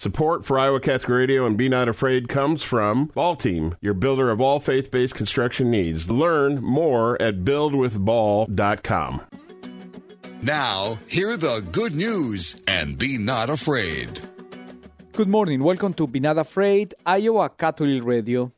Support for Iowa Catholic Radio and Be Not Afraid comes from Ball Team, your builder of all faith based construction needs. Learn more at buildwithball.com. Now, hear the good news and be not afraid. Good morning. Welcome to Be Not Afraid, Iowa Catholic Radio.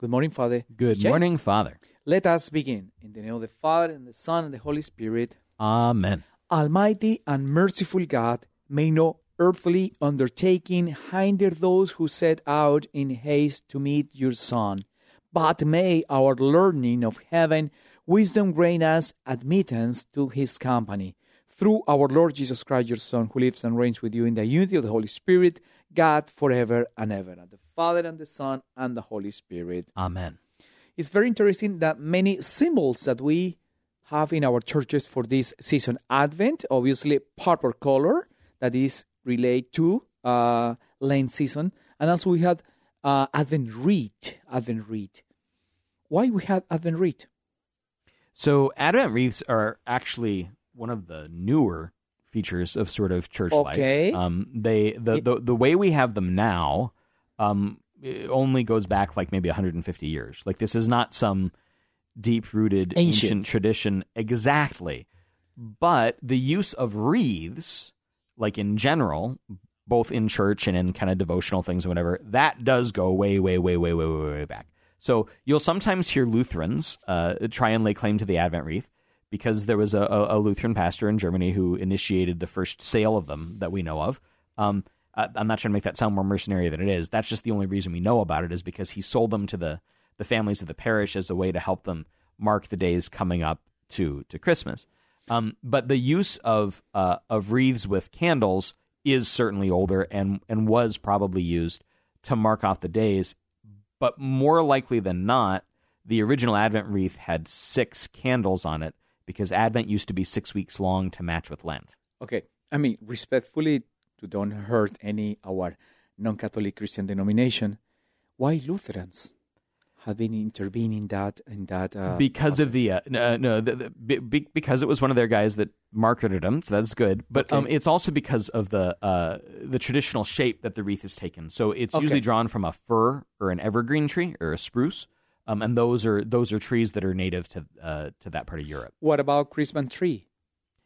Good morning, Father. Good Jay. morning, Father. Let us begin. In the name of the Father, and the Son, and the Holy Spirit. Amen. Almighty and merciful God, may no earthly undertaking hinder those who set out in haste to meet your Son, but may our learning of heaven wisdom grant us admittance to his company. Through our Lord Jesus Christ, your Son, who lives and reigns with you in the unity of the Holy Spirit, God forever and ever. And the Father and the Son and the Holy Spirit. Amen. It's very interesting that many symbols that we have in our churches for this season. Advent, obviously, purple color that is related to uh, Lent season, and also we had uh, Advent wreath. Advent wreath. Why we had Advent wreath? So Advent wreaths are actually one of the newer features of sort of church Okay. life. Um, they the, the the way we have them now um, only goes back like maybe 150 years. Like this is not some deep rooted Ancient. ancient tradition exactly. But the use of wreaths, like in general, both in church and in kind of devotional things or whatever, that does go way, way, way, way, way, way, way back. So you'll sometimes hear Lutherans uh, try and lay claim to the Advent wreath because there was a, a, Lutheran pastor in Germany who initiated the first sale of them that we know of. Um, I- I'm not trying to make that sound more mercenary than it is. That's just the only reason we know about it is because he sold them to the, the families of the parish as a way to help them mark the days coming up to to Christmas. Um, but the use of uh, of wreaths with candles is certainly older and and was probably used to mark off the days. But more likely than not, the original Advent wreath had six candles on it because Advent used to be six weeks long to match with Lent. Okay, I mean respectfully to don't hurt any our non-Catholic Christian denomination. Why Lutherans have been intervening that and that uh, because of the uh, no, no the, the, be- be, because it was one of their guys that marketed them, so that's good. But um, it's also because of the uh, the traditional shape that the wreath is taken. So it's Okay. usually drawn from a fir or an evergreen tree or a spruce, um, and those are those are trees that are native to uh, to that part of Europe. What about Christmas tree?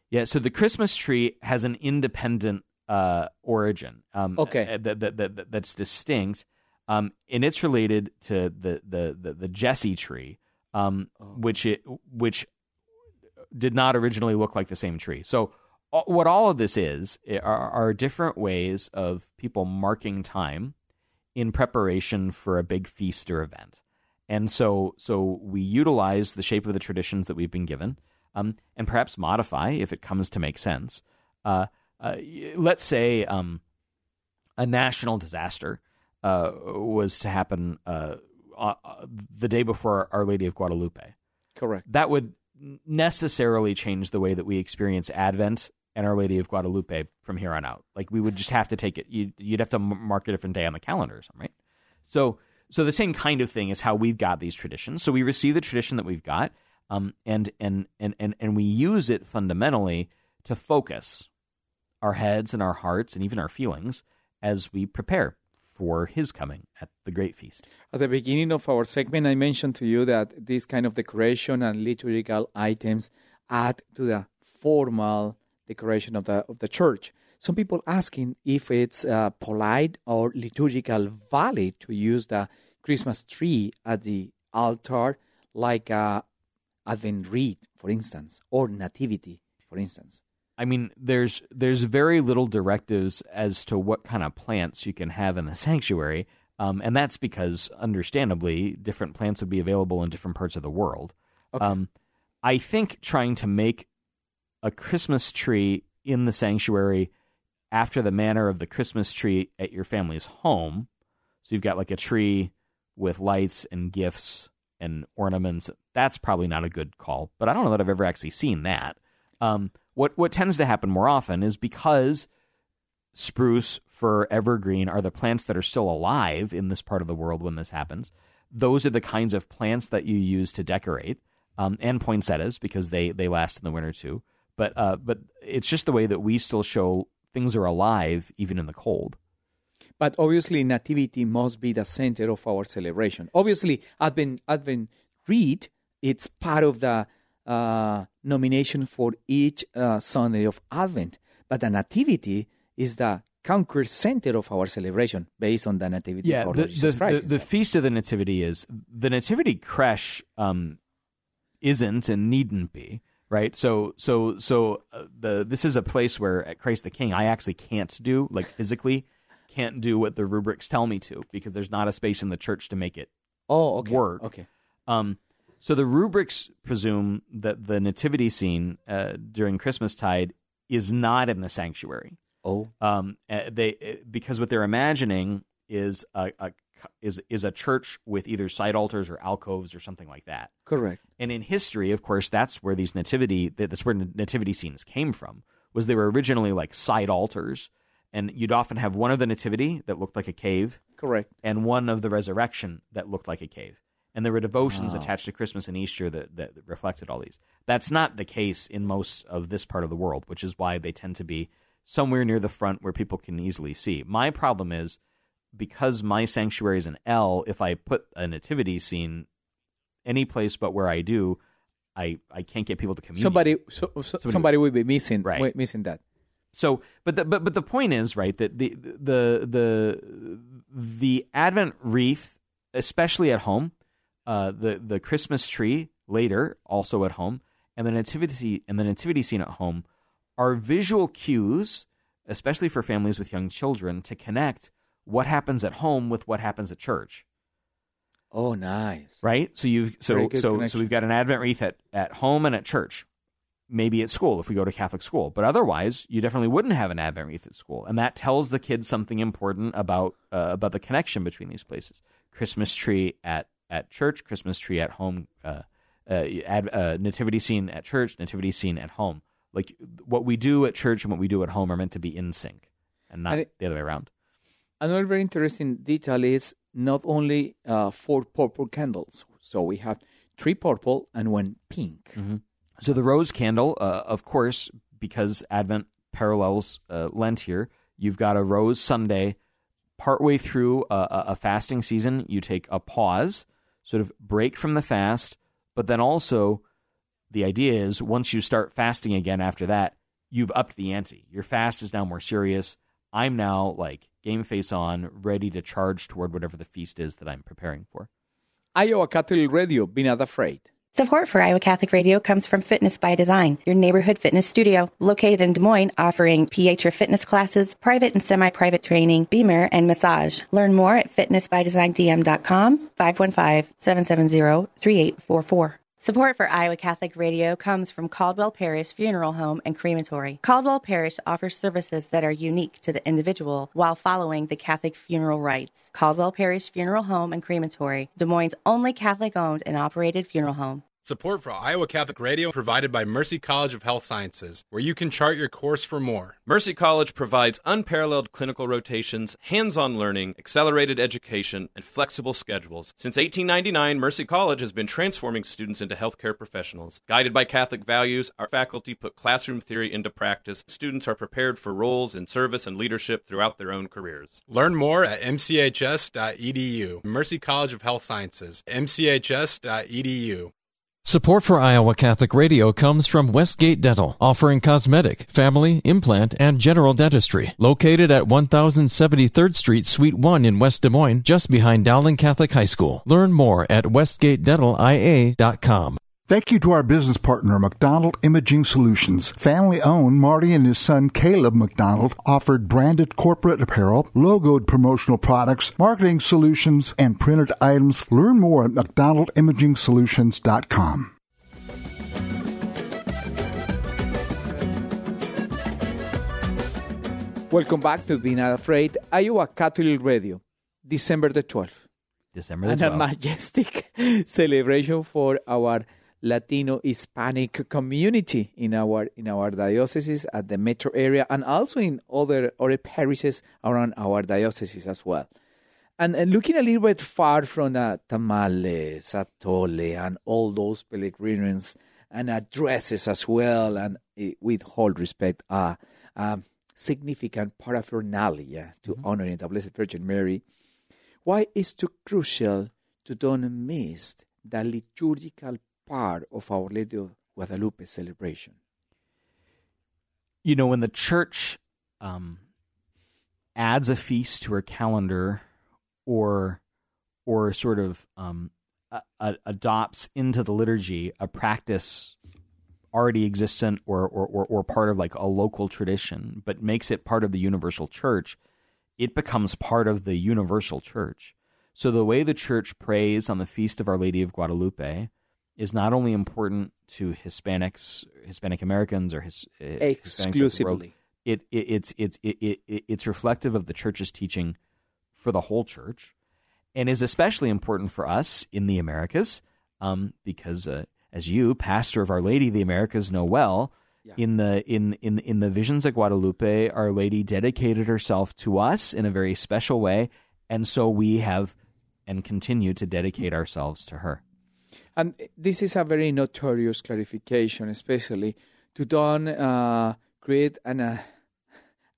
Yeah, so the Christmas tree has an independent uh, origin. Um, Okay. uh, that, that, that, that's distinct, um, and it's related to the the the, the Jesse tree, um, which it which did not originally look like the same tree. So what all of this is are, are different ways of people marking time in preparation for a big feast or event. And so, so we utilize the shape of the traditions that we've been given, um, and perhaps modify if it comes to make sense. Uh, uh, let's say um, a national disaster uh, was to happen uh, uh, the day before Our Lady of Guadalupe Correct. that would necessarily change the way that we experience Advent and Our Lady of Guadalupe from here on out. Like we would just have to take it. You'd, you'd have to mark a different day on the calendar or something, right? So, so the same kind of thing is how we've got these traditions. So we receive the tradition that we've got, um, and and and and and we use it fundamentally to focus our heads and our hearts and even our feelings as we prepare for His coming at the great feast. At the beginning of our segment, I mentioned to you that this kind of decoration and liturgical items add to the formal decoration of the of the church. Some people asking if it's uh, polite or liturgical valid to use the Christmas tree at the altar, like uh, Advent wreath, for instance, or Nativity, for instance. I mean, there's there's very little directives as to what kind of plants you can have in the sanctuary, um, and that's because, understandably, different plants would be available in different parts of the world. Um, I think trying to make a Christmas tree in the sanctuary after the manner of the Christmas tree at your family's home, so you've got like a tree with lights and gifts and ornaments. That's probably not a good call, but I don't know that I've ever actually seen that. Um, what what tends to happen more often is because spruce, fir, evergreen are the plants that are still alive in this part of the world when this happens. Those are the kinds of plants that you use to decorate, um, and poinsettias because they they last in the winter too. But uh, but it's just the way that we still show things are alive even in the cold. But obviously, nativity must be the center of our celebration. Obviously, Advent Advent read it's part of the uh, nomination for each uh, Sunday of Advent, but the nativity is the conquer center of our celebration based on the nativity yeah, the, Jesus the, Christ. the, the feast of the nativity is the nativity creche um, isn't and needn't be right. So so so uh, the this is a place where at Christ the King I actually can't do like physically can't do what the rubrics tell me to because there's not a space in the church to make it oh, okay. work. Okay. Um, so the rubrics presume that the nativity scene uh, during Christmastide is not in the sanctuary. Oh. Um, uh, they uh, because what they're imagining is a, a is is a church with either side altars or alcoves or something like that. Correct. And in history, of course, that's where these nativity that's where nativity scenes came from. Was they were originally like side altars, and you'd often have one of the nativity that looked like a cave, Correct. and one of the resurrection that looked like a cave. And there were devotions attached to Christmas and Easter that, that reflected all these. That's not the case in most of this part of the world, which is why they tend to be somewhere near the front where people can easily see. My problem is because my sanctuary is an L, if I put a nativity scene any place but where I do, I, I can't get people to communicate. Somebody, so, so, somebody, will be missing, Right. missing that. So, but the, but but the point is right that the the the the Advent wreath, especially at home, uh, the the Christmas tree later also at home, and the nativity and the nativity scene at home are visual cues, especially for families with young children, to connect what happens at home with what happens at church Oh, nice. right? So you've so so so we've got an Advent wreath at, at home and at church, maybe at school if we go to Catholic school, but otherwise you definitely wouldn't have an Advent wreath at school, and that tells the kids something important about uh, about the connection between these places. Christmas tree at at church, Christmas tree at home, uh, uh, ad, uh, nativity scene at church, nativity scene at home. Like what we do at church and what we do at home are meant to be in sync, and not And it- the other way around. Another very interesting detail is not only uh, four purple candles. So we have three purple and one pink. So the rose candle, uh, of course, because Advent parallels uh, Lent here, you've got a rose Sunday. Partway through a a fasting season, you take a pause, sort of break from the fast, but then also the idea is once you start fasting again after that, you've upped the ante. Your fast is now more serious. I'm now like game face on, ready to charge toward whatever the feast is that I'm preparing for. Iowa Catholic Radio, be not afraid. Support for Iowa Catholic Radio comes from Fitness by Design, your neighborhood fitness studio, located in Des Moines, offering PH or fitness classes, private and semi-private training, beamer, and massage. Learn more at fitnessbydesigndm.com, 515-770-3844. Support for Iowa Catholic Radio comes from Caldwell Parrish Funeral Home and Crematory. Caldwell Parrish offers services that are unique to the individual while following the Catholic funeral rites. Caldwell Parrish Funeral Home and Crematory, Des Moines' only Catholic owned and operated funeral home. Support for Iowa Catholic Radio provided by Mercy College of Health Sciences, where you can chart your course for more. Mercy College provides unparalleled clinical rotations, hands on learning, accelerated education, and flexible schedules. Since 1899, Mercy College has been transforming students into healthcare professionals. Guided by Catholic values, our faculty put classroom theory into practice. Students are prepared for roles in service and leadership throughout their own careers. Learn more at mchs.edu. Mercy College of Health Sciences, mchs.edu. Support for Iowa Catholic Radio comes from Westgate Dental, offering cosmetic, family, implant, and general dentistry. Located at 1073rd Street, Suite 1 in West Des Moines, just behind Dowling Catholic High School. Learn more at westgatedentalia.com. Thank you to our business partner, McDonald Imaging Solutions. Family owned, Marty and his son Caleb McDonald offered branded corporate apparel, logoed promotional products, marketing solutions, and printed items. Learn more at McDonaldImagingSolutions.com. Welcome back to Be Not Afraid, Iowa Catholic Radio, December the 12th. December the 12th. and a 12th. majestic celebration for our Latino Hispanic community in our in our diocese at the metro area and also in other other parishes around our diocese as well. And, and looking a little bit far from uh, tamales, atole, and all those pellegrinans and addresses as well, and eh, with all respect, uh, um, significant paraphernalia to honoring the Blessed Virgin Mary, why is too crucial to don't miss the liturgical part of Our Lady of Guadalupe celebration? You know, when the church um, adds a feast to her calendar, or or sort of um, a- a- adopts into the liturgy a practice already existent or, or, or, or part of like a local tradition, but makes it part of the universal church, it becomes part of the universal church. So the way the church prays on the feast of Our Lady of Guadalupe is not only important to Hispanics, Hispanic Americans, or his world, Exclusively. it, it it's it's it, it, it- it's reflective of the church's teaching for the whole church, and is especially important for us in the Americas, um, because uh, as you, pastor of Our Lady of the Americas, know well, in the in in in the visions of Guadalupe, Our Lady dedicated herself to us in a very special way, and so we have and continue to dedicate ourselves to her. And this is a very notorious clarification, especially to don't uh, create an, uh,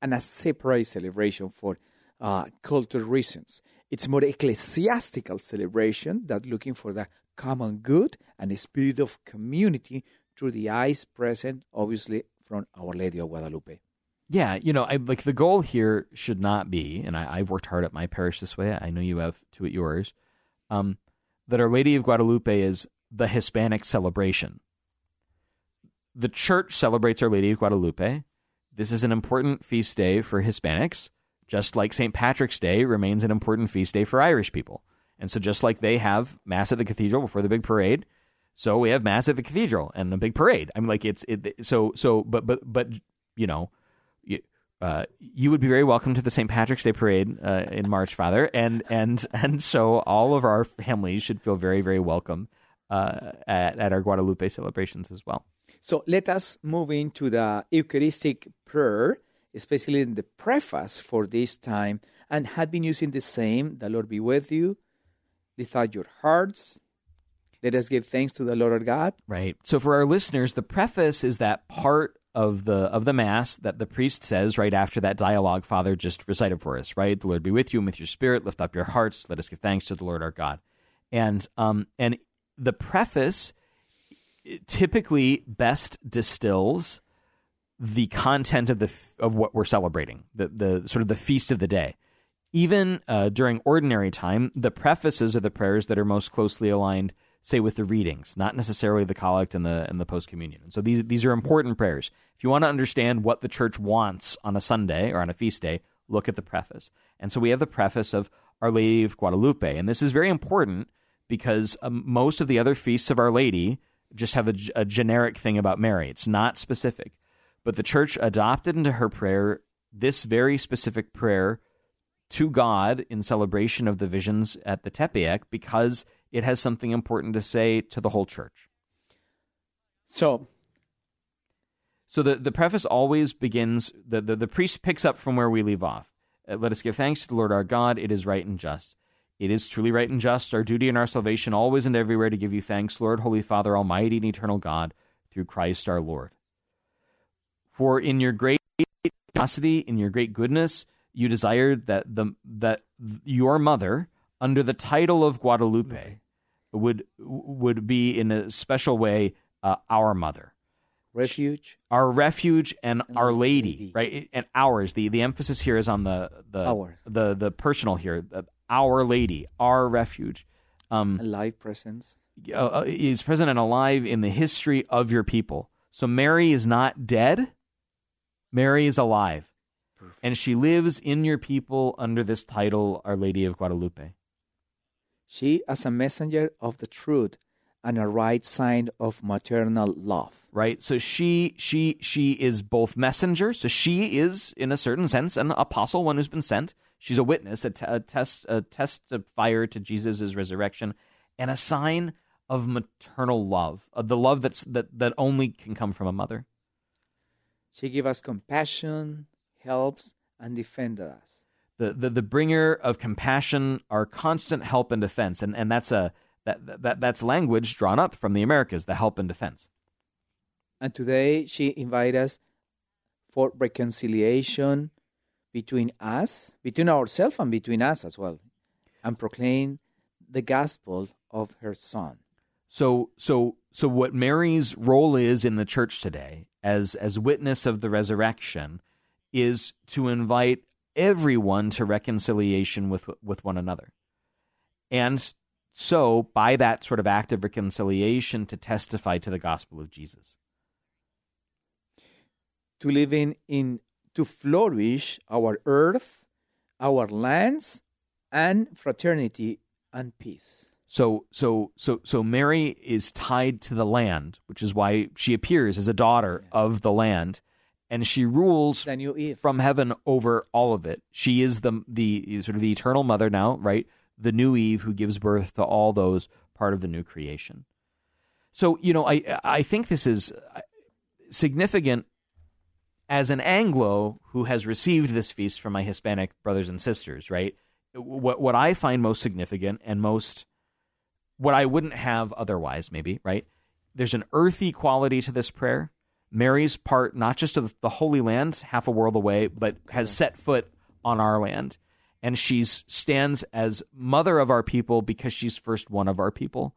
an a separate celebration for uh, cultural reasons. It's more ecclesiastical celebration that looking for the common good and the spirit of community through the eyes present, obviously, from Our Lady of Guadalupe. Yeah, you know, I like the goal here should not be, and I, I've worked hard at my parish this way. I know you have too at yours. Um, that Our Lady of Guadalupe is the Hispanic celebration. The church celebrates Our Lady of Guadalupe. This is an important feast day for Hispanics, just like St. Patrick's Day remains an important feast day for Irish people. And so, just like they have Mass at the cathedral before the big parade, so we have Mass at the cathedral and the big parade. I mean, like it's it. So so, but but but you know, uh, you would be very welcome to the St. Patrick's Day parade uh, in March, Father, and and and so all of our families should feel very very welcome uh, at at our Guadalupe celebrations as well. So let us move into the Eucharistic prayer, especially in the preface for this time, and had been using the same. The Lord be with you. Lift out your hearts. Let us give thanks to the Lord our God. Right. So for our listeners, the preface is that part of the of the mass that the priest says right after that dialogue Father just recited for us. Right. The Lord be with you and with your spirit. Lift up your hearts. Let us give thanks to the Lord our God. And um and the preface typically best distills the content of the of what we're celebrating, the the sort of the feast of the day. Even uh, during ordinary time, the prefaces are the prayers that are most closely aligned, say, with the readings, not necessarily the collect and the and the post communion. So these these are important prayers. If you want to understand what the church wants on a Sunday or on a feast day, look at the preface. And so we have the preface of Our Lady of Guadalupe, and this is very important because um, most of the other feasts of Our Lady just have a generic thing about Mary. It's not specific. But the church adopted into her prayer this very specific prayer to God in celebration of the visions at the Tepeyac because it has something important to say to the whole church. So So the, the preface always begins, the, the, the priest picks up from where we leave off. Uh, Let us give thanks to the Lord our God. It is right and just. It is truly right and just, our duty and our salvation, always and everywhere to give you thanks, Lord, Holy Father, Almighty and eternal God, through Christ our Lord. For in your great generosity, in your great goodness, you desired that the that your mother, under the title of Guadalupe, would would be in a special way uh, our mother. Refuge. our refuge and our lady, Lady. right? And ours. The the emphasis here is on the the Our. the the personal here the, our lady our refuge. Um and life presence. uh, uh, is present and alive in the history of your people. So mary is not dead. Mary is alive. And she lives in your people under this title our lady of guadalupe She as a messenger of the truth and a right sign of maternal love. right so she she she is both messenger so she is in a certain sense an apostle one who's been sent she's a witness a, te- a test a testifier to jesus' resurrection and a sign of maternal love of the love that's that that only can come from a mother She gives us compassion, helps, and defends us. The, the the bringer of compassion our constant help and defense and and that's a that, that that's language drawn up from the americas the help and defense And today she invites us for reconciliation between us, between ourselves and between us as well, and proclaim the gospel of her son. So so so what Mary's role is in the church today as as witness of the resurrection is to invite everyone to reconciliation with with one another. And so by that sort of act of reconciliation to testify to the gospel of Jesus. To live in, in to flourish our earth, our lands, and fraternity and peace. So so so so Mary is tied to the land, which is why she appears as a daughter of the land, and she rules The new Eve. from heaven over all of it. She is the the sort of the eternal mother now, right? The new Eve who gives birth to all those part of the new creation. So you know, I I think this is significant as an Anglo who has received this feast from my Hispanic brothers and sisters, right? What what I find most significant and most what I wouldn't have otherwise, maybe, right? There's an earthy quality to this prayer. Mary's part not just of the Holy Land, half a world away, but has set foot on our land. And she stands as mother of our people because she's first one of our people.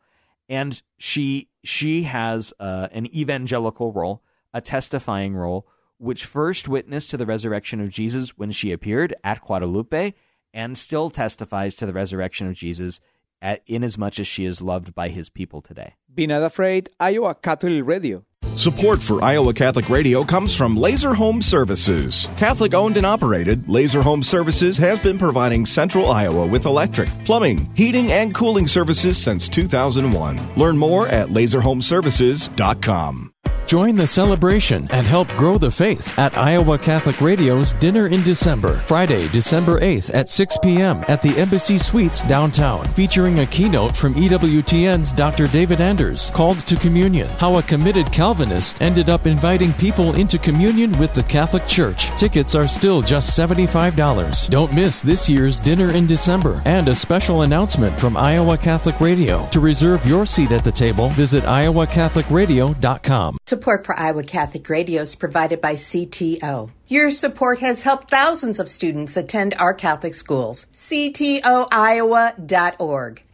And she she has uh, an evangelical role, a testifying role, which first witnessed to the resurrection of Jesus when she appeared at Guadalupe, and still testifies to the resurrection of Jesus at, inasmuch as much as she is loved by his people today. Be not afraid, Iowa Catholic Radio. Support for Iowa Catholic Radio comes from Laser Home Services. Catholic owned and operated, Laser Home Services has been providing Central Iowa with electric, plumbing, heating, and cooling services since 2001. Learn more at laserhomeservices.com. Join the celebration and help grow the faith at Iowa Catholic Radio's Dinner in December, Friday, December 8th at 6 p.m. at the Embassy Suites downtown, featuring a keynote from EWTN's Dr. David Anders called to communion, how a committed Calvinist ended up inviting people into communion with the Catholic Church. Tickets are still just $75. Don't miss this year's Dinner in December and a special announcement from Iowa Catholic Radio. To reserve your seat at the table, visit iowacatholicradio.com. Support for Iowa Catholic Radio is provided by CTO. Your support has helped thousands of students attend our Catholic schools. CTOIowa.org.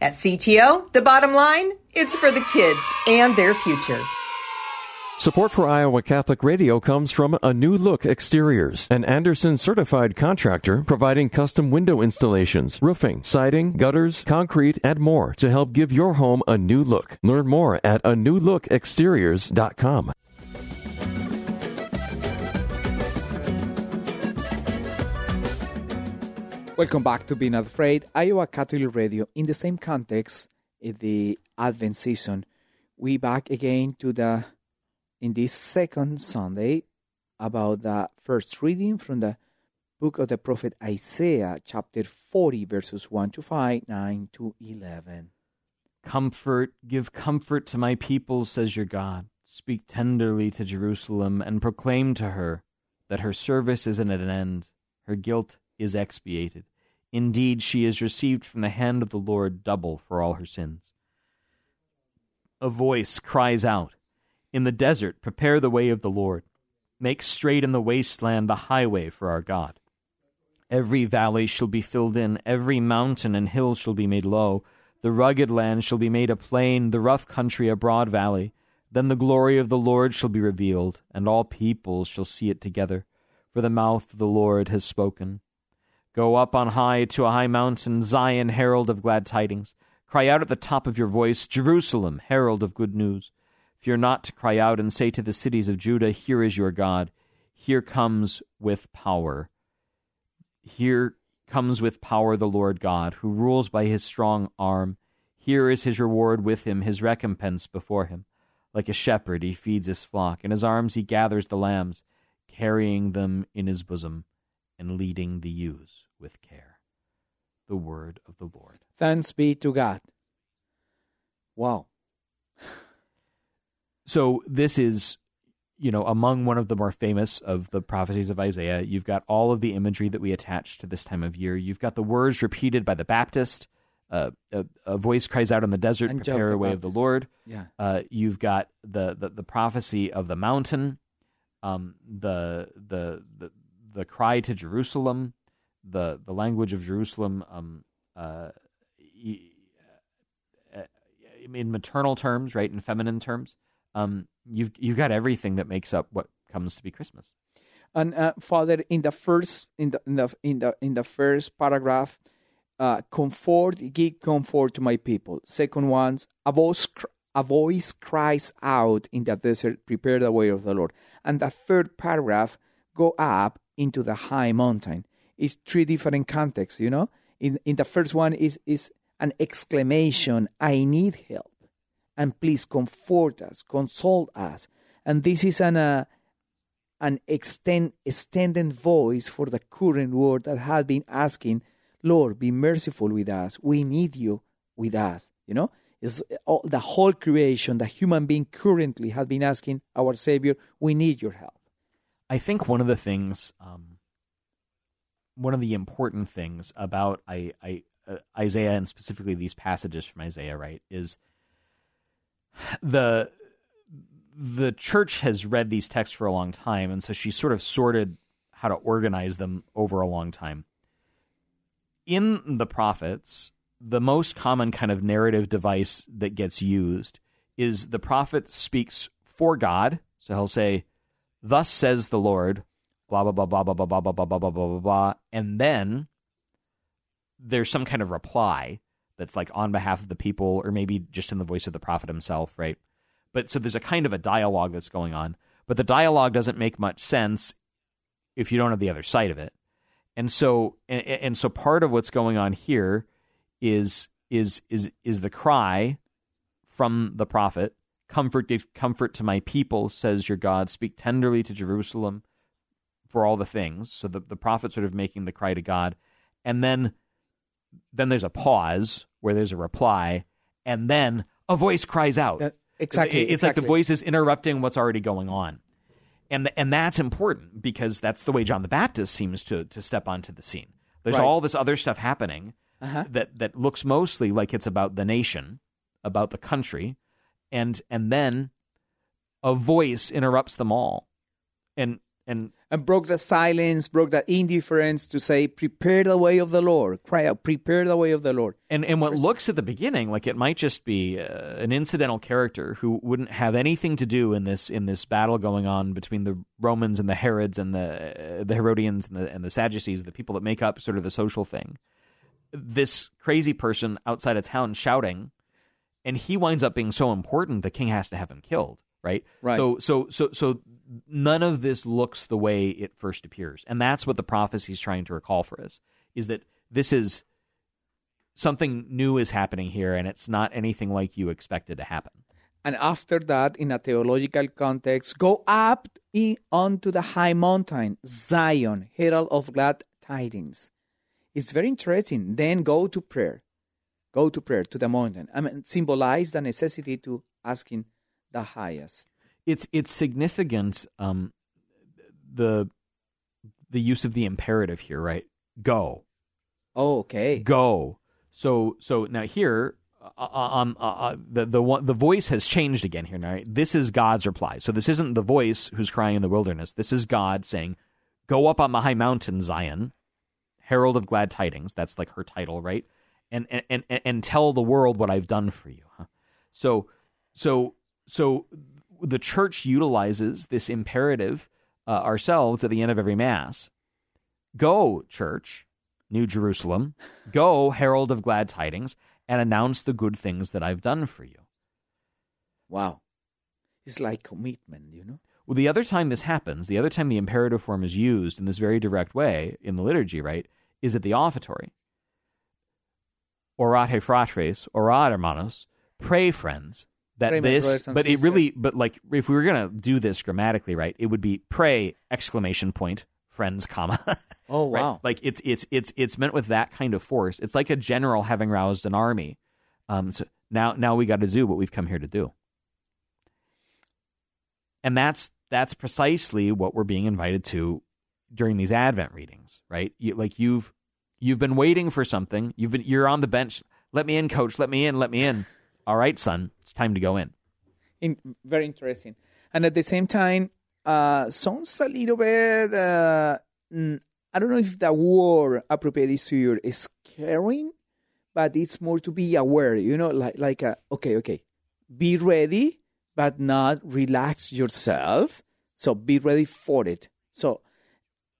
At CTO, the bottom line, it's for the kids and their future. Support for Iowa Catholic Radio comes from A New Look Exteriors, an Andersen certified contractor providing custom window installations, roofing, siding, gutters, concrete, and more to help give your home a new look. Learn more at a newlookexteriors.com. Welcome back to Be Not Afraid, Iowa Catholic Radio. In the same context, in the Advent season, we back again to the in this second Sunday about the first reading from the book of the prophet Isaiah, chapter 40, verses 1 to 5, 9 to 11. Comfort, give comfort to my people, says your God. Speak tenderly to Jerusalem and proclaim to her that her service is not at an end, her guilt is expiated. Indeed, she has received from the hand of the Lord double for all her sins. A voice cries out In the desert, prepare the way of the Lord. Make straight in the wasteland the highway for our God. Every valley shall be filled in, every mountain and hill shall be made low. The rugged land shall be made a plain, the rough country a broad valley. Then the glory of the Lord shall be revealed, and all peoples shall see it together. For the mouth of the Lord has spoken. Go up on high to a high mountain, Zion, herald of glad tidings. Cry out at the top of your voice, Jerusalem, herald of good news. Fear not to cry out and say to the cities of Judah, Here is your God. Here comes with power. Here comes with power the Lord God, who rules by his strong arm. Here is his reward with him, his recompense before him. Like a shepherd, he feeds his flock. In his arms he gathers the lambs, carrying them in his bosom and leading the ewes with care. The word of the Lord. Thanks be to God. Wow. So this is, you know, among one of the more famous of the prophecies of Isaiah. You've got all of the imagery that we attach to this time of year. You've got the words repeated by the Baptist. Uh, a, a voice cries out in the desert, And prepare the way of the Lord. Yeah. Uh, you've got the, the the prophecy of the mountain. um, the, the the the cry to Jerusalem, the the language of Jerusalem, um, uh, uh, in maternal terms, right, in feminine terms, um, you've you've got everything that makes up what comes to be Christmas. And uh, Father, in the first in the in the in the in the first paragraph, uh, comfort, give comfort to my people. Second one's a voice, a voice cries out in the desert, prepare the way of the Lord. And the third paragraph, go up into the high mountain. It's three different contexts, you know. In in the first one is is an exclamation, I need help. And please comfort us, console us. And this is an uh, an extend, extended voice for the current world that has been asking, Lord, be merciful with us. We need you with us. You know, it's all, the whole creation, the human being currently has been asking our Savior, we need your help. I think one of the things, um, one of the important things about I, I, uh, Isaiah and specifically these passages from Isaiah, right, is the the church has read these texts for a long time, and so she sort of sorted how to organize them over a long time. In the prophets, the most common kind of narrative device that gets used is the prophet speaks for God. So he'll say, Thus says the Lord, blah, blah, blah, blah, blah, blah, blah, blah, blah, blah, blah, blah, blah. And then there's some kind of reply that's like on behalf of the people, or maybe just in the voice of the prophet himself, right? But so there's a kind of a dialogue that's going on, but the dialogue doesn't make much sense if you don't have the other side of it. And so and, and so part of what's going on here is is is is the cry from the prophet, comfort give comfort to my people, says your God, speak tenderly to Jerusalem for all the things. So the, the prophet sort of making the cry to God. And then then there's a pause where there's a reply, and then a voice cries out. Uh, Exactly. It's exactly. like the voice is interrupting what's already going on. And and that's important because that's the way John the Baptist seems to to step onto the scene. There's Right. all this other stuff happening Uh-huh. that that looks mostly like it's about the nation, about the country, and and then a voice interrupts them all. And and and broke the silence, broke the indifference to say, "Prepare the way of the Lord." Cry out, "Prepare the way of the Lord." And and what looks at the beginning like it might just be uh, an incidental character who wouldn't have anything to do in this in this battle going on between the Romans and the Herods and the uh, the Herodians and the and the Sadducees, the people that make up sort of the social thing. This crazy person outside of town shouting, and he winds up being so important the king has to have him killed. Right. Right. So so so so none of this looks the way it first appears, and that's what the prophecy is trying to recall for us: is that this is something new is happening here and it's not anything like you expected to happen. And after that, in a theological context, go up in, onto the high mountain, Zion, herald of glad tidings. It's very interesting. Then go to prayer. Go to prayer, to the mountain. I mean, symbolize the necessity to asking the highest. It's it's significant um, the the use of the imperative here, right? Go. Oh, okay. Go. So so now here uh, um, uh, uh, the the one, the voice has changed again here. Now right? this is God's reply. So this isn't the voice who's crying in the wilderness. This is God saying, "Go up on the high mountain, Zion, herald of glad tidings." That's like her title, right? And and and, and tell the world what I've done for you. Huh? So so so the church utilizes this imperative uh, ourselves at the end of every mass. Go, church, New Jerusalem, go, herald of glad tidings, and announce the good things that I've done for you. Wow. It's like commitment, you know? Well, the other time this happens, the other time the imperative form is used in this very direct way in the liturgy, right, is at the offertory. Orate fratres, orate hermanos, pray friends. That this, but it really, but like if we were gonna do this grammatically, right, it would be pray exclamation point friends comma. Oh, right? wow. Like it's it's it's it's meant with that kind of force. It's like a general having roused an army. Um, so now now we got to do what we've come here to do, and that's that's precisely what we're being invited to during these Advent readings, right? You, like you've you've been waiting for something. You've been you're on the bench. Let me in, coach. Let me in. Let me in. All right, son. It's time to go in. in, very interesting. And at the same time, uh, sounds a little bit. Uh, I don't know if the word appropriate is to your scaring, but it's more to be aware. You know, like like a, okay, okay, be ready, but not relax yourself. So be ready for it. So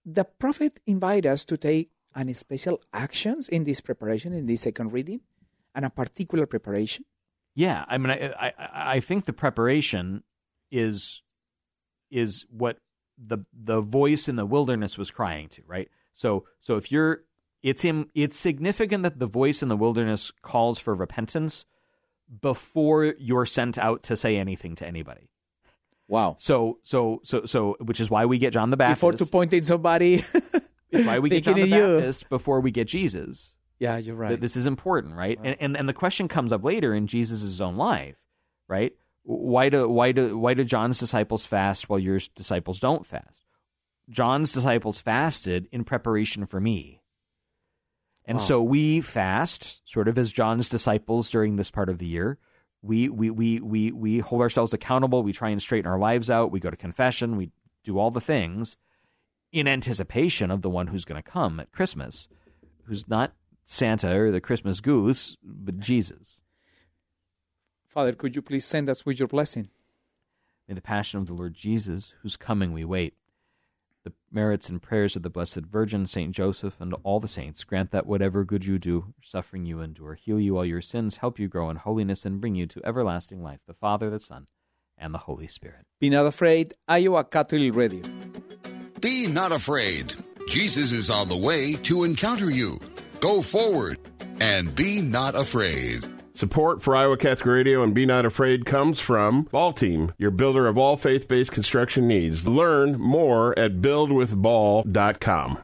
the prophet invite us to take any special actions in this preparation in this second reading, and a particular preparation. Yeah, I mean, I, I I think the preparation is is what the the voice in the wilderness was crying to, right? So so if you're it's in, it's significant that the voice in the wilderness calls for repentance before you're sent out to say anything to anybody. Wow. So so so so which is why we get John the Baptist. Before to point in somebody. why we get John the of you. Baptist before we get Jesus. Yeah, you're right. This is important, right? And, and and the question comes up later in Jesus' own life, right? Why do why do why do John's disciples fast while your disciples don't fast? John's disciples fasted in preparation for me. And Wow. so we fast, sort of as John's disciples during this part of the year. We, we, we, we, we hold ourselves accountable. We try and straighten our lives out. We go to confession. We do all the things in anticipation of the one who's going to come at Christmas, who's not Santa or the Christmas goose, but Jesus. Father, could you please send us with your blessing? May the passion of the Lord Jesus, whose coming we wait, the merits and prayers of the Blessed Virgin, Saint Joseph, and all the saints grant that whatever good you do, suffering you endure, heal you all your sins, help you grow in holiness, and bring you to everlasting life, the Father, the Son, and the Holy Spirit. Be not afraid, Iowa Catholic Radio. Be not afraid. Jesus is on the way to encounter you. Go forward and be not afraid. Support for Iowa Catholic Radio and Be Not Afraid comes from Ball Team, your builder of all faith based construction needs. Learn more at buildwithball.com.